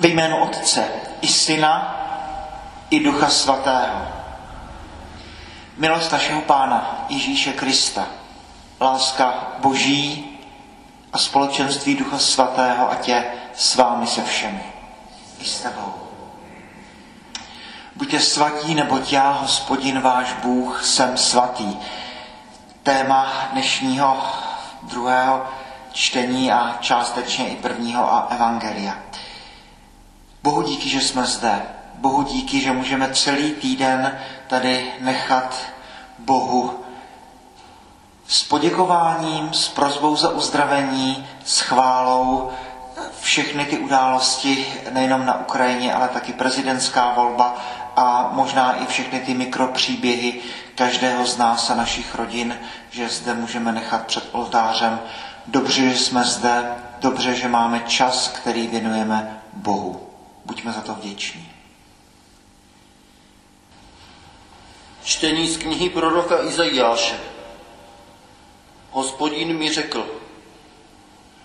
Ve jménu Otce i Syna i Ducha Svatého. Milost našeho Pána Ježíše Krista, láska Boží a společenství Ducha Svatého a tě s vámi se všemi. I s tebou. Buďte svatí, neboť já, hospodin váš Bůh, jsem svatý. Téma dnešního druhého čtení a částečně i prvního a evangelia. Bohu díky, že jsme zde. Bohu díky, že můžeme celý týden tady nechat Bohu s poděkováním, s prozbou za uzdravení, s chválou všechny ty události, nejenom na Ukrajině, ale taky prezidentská volba a možná i všechny ty mikropříběhy každého z nás a našich rodin, že zde můžeme nechat před oltářem. Dobře, že jsme zde, dobře, že máme čas, který věnujeme Bohu. Buďme za to vděční. Čtení z knihy proroka Izajáše. Hospodin mi řekl,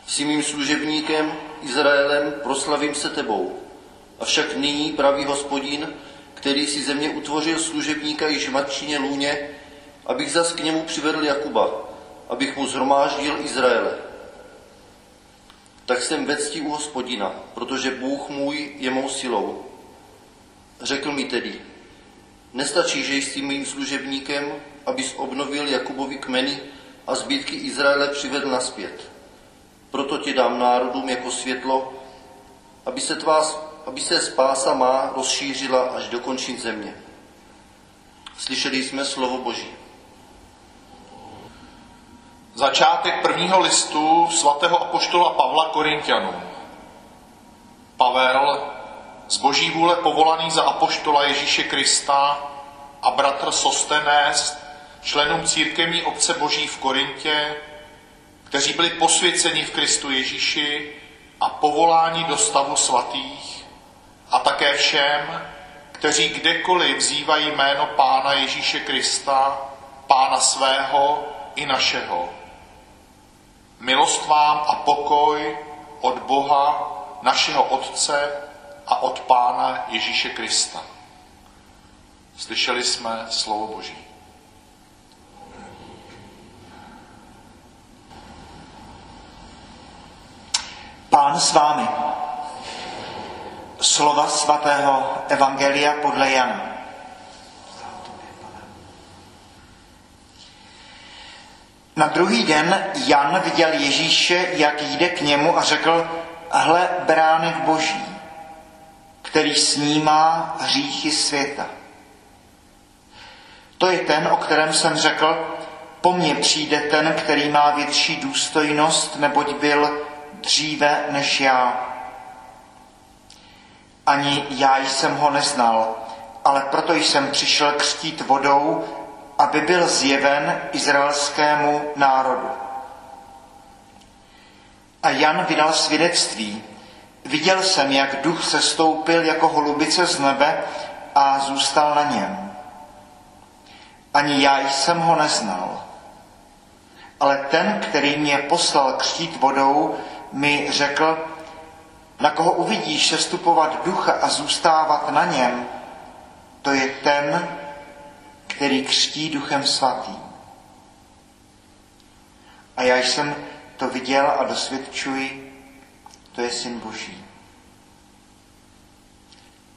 jsi mým služebníkem, Izraelem, proslavím se tebou. Avšak nyní, pravý hospodin, který si země utvořil služebníka již v matčině lůně, abych zas k němu přivedl Jakuba, abych mu zhromáždil Izraele. Tak jsem ve cti u hospodina, protože Bůh můj je mou silou. Řekl mi tedy, nestačí, že jsi mým služebníkem, abys obnovil Jakubovi kmeny a zbytky Izraele přivedl naspět. Proto tě dám národům jako světlo, aby se, tvá, aby se spása má rozšířila až do končin země. Slyšeli jsme slovo Boží. Začátek prvního listu svatého apoštola Pavla Korintianům. Pavel, z boží vůle povolaný za apoštola Ježíše Krista a bratr Sostenés, členům církevní obce boží v Korintě, kteří byli posvěceni v Kristu Ježíši a povoláni do stavu svatých, a také všem, kteří kdekoliv vzývají jméno Pána Ježíše Krista, Pána svého i našeho. Milost vám a pokoj od Boha, našeho Otce a od Pána Ježíše Krista. Slyšeli jsme slovo Boží. Pán s vámi. Slova svatého Evangelia podle Jana. Na druhý den Jan viděl Ježíše, jak jde k němu a řekl, hle bránek boží, který snímá hříchy světa. To je ten, o kterém jsem řekl, po mně přijde ten, který má větší důstojnost, neboť byl dříve než já. Ani já jsem ho neznal, ale proto jsem přišel křtít vodou, aby byl zjeven izraelskému národu. A Jan vydal svědectví. Viděl jsem, jak duch se stoupil jako holubice z nebe a zůstal na něm. Ani já jsem ho neznal. Ale ten, který mě poslal křtít vodou, mi řekl, na koho uvidíš sestupovat ducha a zůstávat na něm, to je ten, který křtí duchem svatým. A já jsem to viděl a dosvědčuji, to je syn Boží.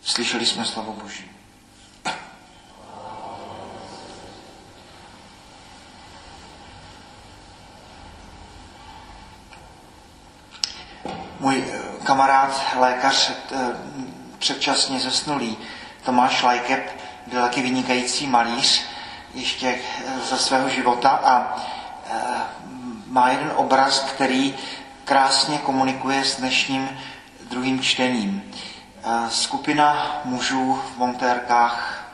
Slyšeli jsme slovo Boží. Můj eh, kamarád, lékař, eh, předčasně zesnulý, Tomáš Lajkep, byl taky vynikající malíř ještě eh, za svého života a má jeden obraz, který krásně komunikuje s dnešním druhým čtením. Skupina mužů v montérkách,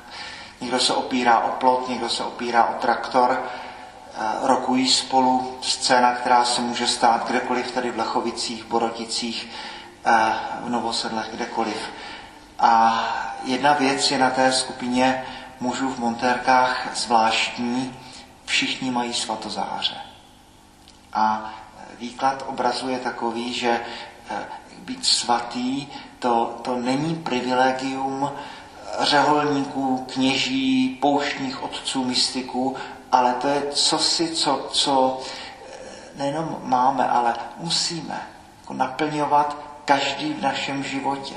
někdo se opírá o plot, někdo se opírá o traktor, rokují spolu scéna, která se může stát kdekoliv, tady v Lechovicích, Boroticích, v Novosedlech, kdekoliv. A jedna věc je na té skupině mužů v montérkách zvláštní, všichni mají svatozáře. A výklad obrazu je takový, že být svatý, to, to není privilegium řeholníků, kněží, pouštních otců, mystiků, ale to je cosi, co, co eh, nejenom máme, ale musíme jako naplňovat každý v našem životě.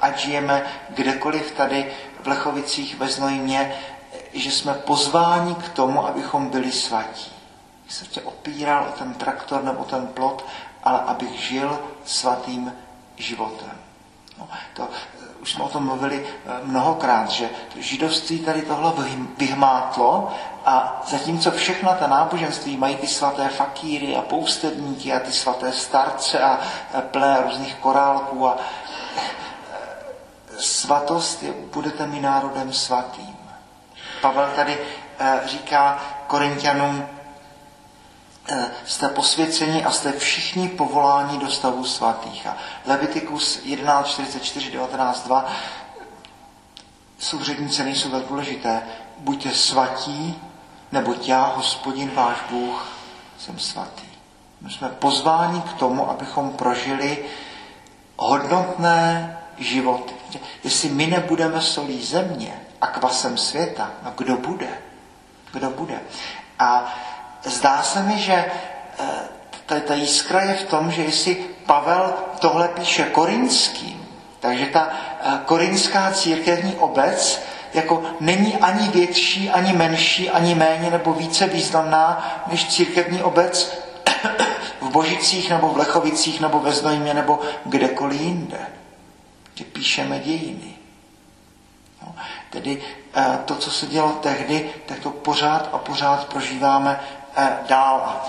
Ať žijeme kdekoliv tady v Lechovicích ve Znojmě, že jsme pozváni k tomu, abychom byli svatí. Já jsem tě opíral o ten traktor nebo ten plot, ale abych žil svatým životem. No, to, eh, už jsme o tom mluvili eh, mnohokrát, že židovství tady tohle vyhmátlo a zatímco všechna ta náboženství mají ty svaté fakíry a poustevníky a ty svaté starce a plné různých korálků a svatost je, budete mi národem svatým. Pavel tady říká Korintianům, Eh, jste posvěceni a jste všichni povoláni do stavu svatých. A Levitikus 11.44, 19.2 souřednice nejsou tak důležité. Buďte svatí, neboť já, hospodin váš Bůh, jsem svatý. My jsme pozváni k tomu, abychom prožili hodnotné životy. Jestli my nebudeme solí země a kvasem světa, no kdo bude? Kdo bude? A zdá se mi, že eh, ta, jiskra je v tom, že jestli Pavel tohle píše korinským, takže ta eh, korinská církevní obec jako není ani větší, ani menší, ani méně nebo více významná než církevní obec v Božicích nebo v Lechovicích nebo ve Znojmě nebo kdekoliv jinde. Že píšeme dějiny. No, tedy eh, to, co se dělo tehdy, tak to pořád a pořád prožíváme Eh, dál.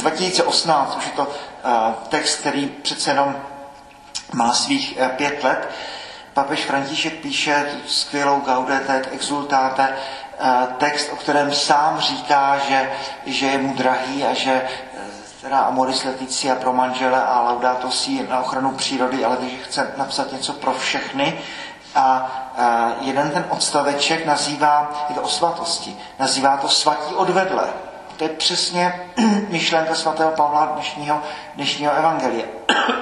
2018 už je to eh, text, který přece jenom má svých pět let. Papež František píše skvělou Gaudete et exultate, text, o kterém sám říká, že, že je mu drahý a že teda Amoris Leticia pro manžele a Laudato Si na ochranu přírody, ale že chce napsat něco pro všechny. A jeden ten odstaveček nazývá, je to o svatosti, nazývá to svatí odvedle. To je přesně myšlenka svatého Pavla dnešního, dnešního evangelia.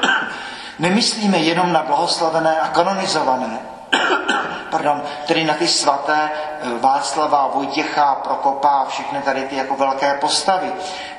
Nemyslíme jenom na blahoslavené a kanonizované, pardon, tedy na ty svaté eh, Václava, Vojtěcha, Prokopa všechny tady ty jako velké postavy.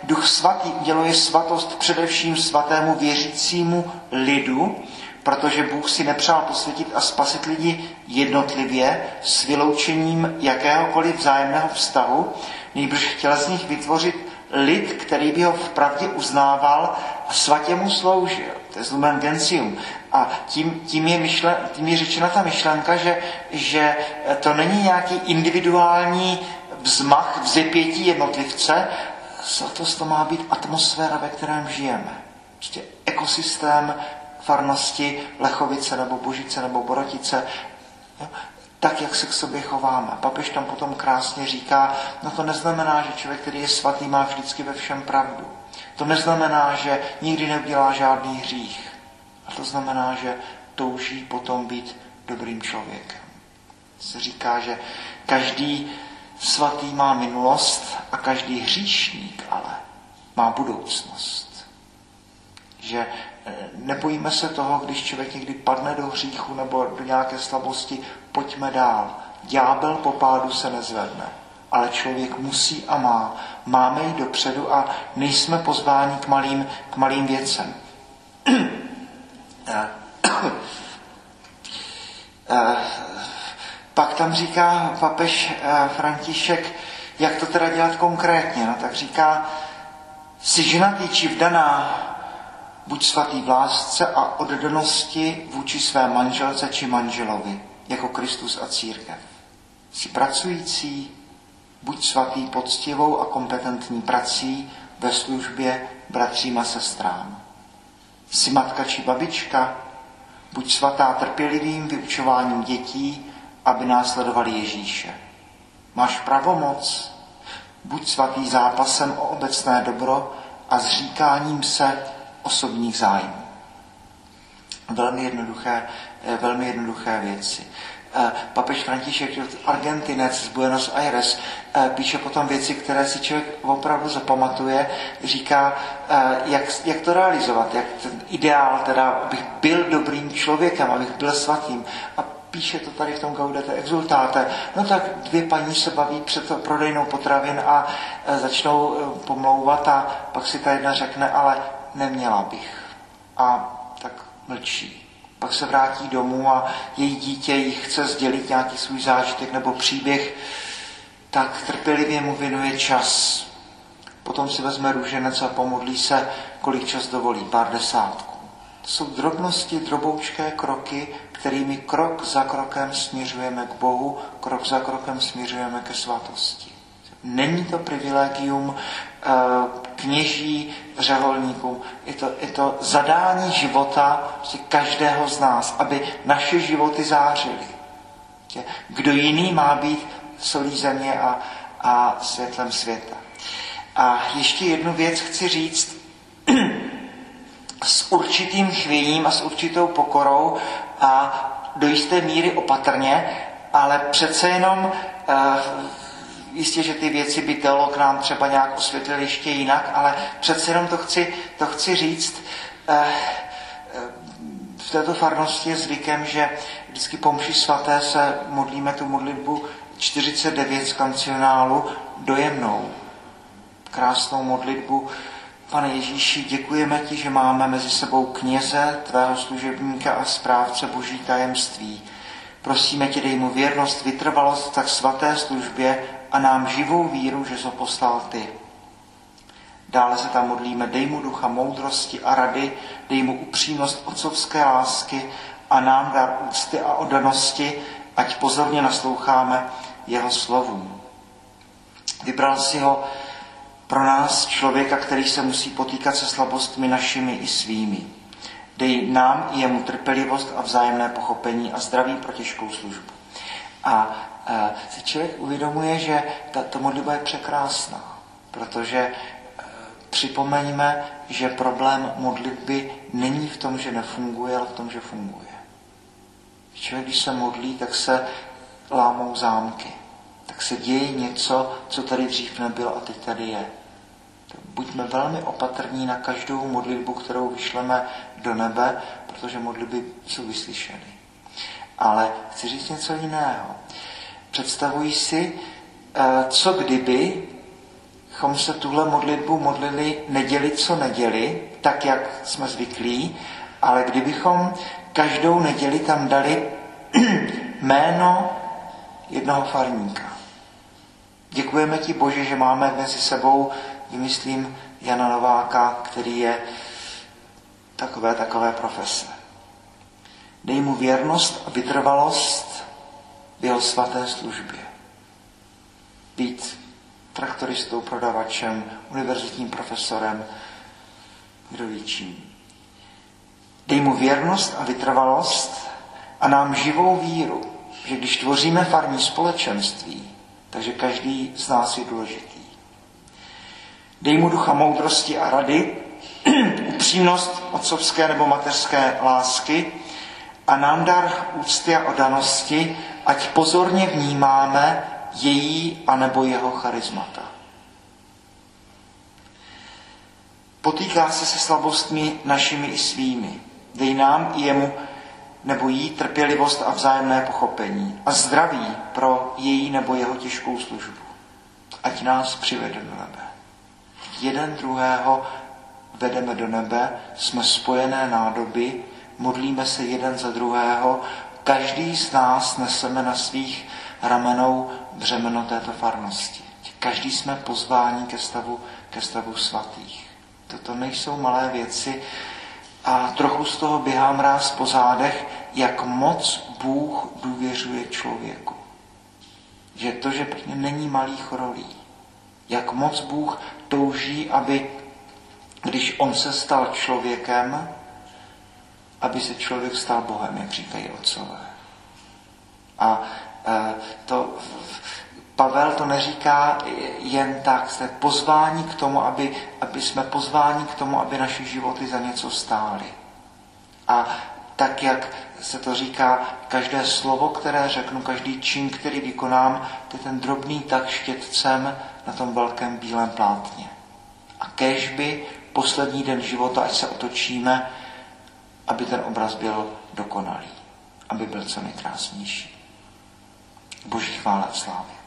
Duch svatý uděluje svatost především svatému věřícímu lidu, protože Bůh si nepřál posvětit a spasit lidi jednotlivě s vyloučením jakéhokoliv vzájemného vztahu, nejbrž chtěl z nich vytvořit lid, který by ho v pravdě uznával a svatě mu sloužil. To je zlumen gentium. A tím, tím, je myšlen, tím je řečena ta myšlenka, že, že to není nějaký individuální vzmach, vzepětí jednotlivce, svatost to má být atmosféra, ve kterém žijeme. Prostě ekosystém farnosti Lechovice nebo Božice nebo Borotice tak, jak se k sobě chováme. Papež tam potom krásně říká, no to neznamená, že člověk, který je svatý, má vždycky ve všem pravdu. To neznamená, že nikdy neudělá žádný hřích. A to znamená, že touží potom být dobrým člověkem. Se říká, že každý svatý má minulost a každý hříšník ale má budoucnost. Že nebojíme se toho, když člověk někdy padne do hříchu nebo do nějaké slabosti, pojďme dál. Ďábel po pádu se nezvedne, ale člověk musí a má. Máme jít dopředu a nejsme pozváni k malým, k malým věcem. Eh, eh, pak tam říká papež eh, František, jak to teda dělat konkrétně. No, tak říká, si ženatý či vdaná, buď svatý v lásce a oddanosti vůči své manželce či manželovi, jako Kristus a církev. Jsi pracující, buď svatý poctivou a kompetentní prací ve službě bratřím a sestrám. Jsi matka či babička, buď svatá trpělivým vyučováním dětí, aby následovali Ježíše. Máš pravomoc, buď svatý zápasem o obecné dobro a zříkáním se osobních zájmů. Velmi jednoduché, eh, velmi jednoduché věci. Eh, papež František, Argentinec z Buenos Aires, eh, píše potom věci, které si člověk opravdu zapamatuje, říká, eh, jak, jak to realizovat, jak ten ideál, teda, abych byl dobrým člověkem, abych byl svatým. A píše to tady v tom Gaudete Exultáte. No tak dvě paní se baví před prodejnou potravin a začnou pomlouvat a pak si ta jedna řekne, ale neměla bych. A tak mlčí pak se vrátí domů a její dítě jí chce sdělit nějaký svůj zážitek nebo příběh, tak trpělivě mu věnuje čas. Potom si vezme růženec a pomodlí se, kolik čas dovolí, pár desátků. To jsou drobnosti, droboučké kroky, kterými krok za krokem směřujeme k Bohu, krok za krokem směřujeme ke svatosti. Není to privilegium kněží, řeholníků. Je to, je to zadání života každého z nás, aby naše životy zářily. Kdo jiný má být solí země a, a světlem světa. A ještě jednu věc chci říct s určitým chvěním a s určitou pokorou a do jisté míry opatrně, ale přece jenom uh, jistě, že ty věci by teolog nám třeba nějak osvětlil ještě jinak, ale přece jenom to chci, to chci říct. Eh, eh, v této farnosti je zvykem, že vždycky po mši svaté se modlíme tu modlitbu 49 z kancionálu dojemnou. Krásnou modlitbu. Pane Ježíši, děkujeme ti, že máme mezi sebou kněze, tvého služebníka a správce boží tajemství. Prosíme tě, dej mu věrnost, vytrvalost tak svaté službě a nám živou víru, že to poslal ty. Dále se tam modlíme, dej mu ducha moudrosti a rady, dej mu upřímnost otcovské lásky a nám dar úcty a oddanosti, ať pozorně nasloucháme jeho slovům. Vybral si ho pro nás člověka, který se musí potýkat se slabostmi našimi i svými. Dej nám i jemu trpělivost a vzájemné pochopení a zdraví pro těžkou službu. A si člověk uvědomuje, že ta modlitba je překrásná, protože e, připomeňme, že problém modlitby není v tom, že nefunguje, ale v tom, že funguje. Člověk, když se modlí, tak se lámou zámky. Tak se děje něco, co tady dřív nebylo a teď tady je. Buďme velmi opatrní na každou modlitbu, kterou vyšleme do nebe, protože modlitby jsou vyslyšeny. Ale chci říct něco jiného. Představují si, eh, co kdyby chom se tuhle modlitbu modlili neděli co neděli, tak jak jsme zvyklí, ale kdybychom každou neděli tam dali jméno jednoho farníka. Děkujeme ti, Bože, že máme mezi sebou, vymyslím, Jana Nováka, který je takové, takové profese. Dej mu věrnost a vytrvalost jeho svaté službě. Být traktoristou, prodavačem, univerzitním profesorem, kdo ví čím. Dej mu věrnost a vytrvalost a nám živou víru, že když tvoříme farní společenství, takže každý z nás je důležitý. Dej mu ducha moudrosti a rady, upřímnost otcovské nebo mateřské lásky a nám dar úcty a odanosti, ať pozorně vnímáme její anebo jeho charizmata. Potýká se se slabostmi našimi i svými. Dej nám i jemu nebo jí trpělivost a vzájemné pochopení a zdraví pro její nebo jeho těžkou službu. Ať nás přivede do nebe. Jeden druhého vedeme do nebe, jsme spojené nádoby, modlíme se jeden za druhého Každý z nás neseme na svých ramenou břemeno této farnosti. Každý jsme pozváni ke stavu, ke stavu svatých. Toto nejsou malé věci a trochu z toho běhám ráz po zádech, jak moc Bůh důvěřuje člověku. Že to, že není malých rolí. Jak moc Bůh touží, aby když on se stal člověkem, aby se člověk stal Bohem, jak říkají otcové. A e, to Pavel to neříká jen tak, jste pozvání k tomu, aby, aby jsme pozváni k tomu, aby naše životy za něco stály. A tak, jak se to říká, každé slovo, které řeknu, každý čin, který vykonám, to je ten drobný tak štětcem na tom velkém bílém plátně. A kež by poslední den života, ať se otočíme, aby ten obraz byl dokonalý, aby byl co nejkrásnější. Boží chvála a slávy.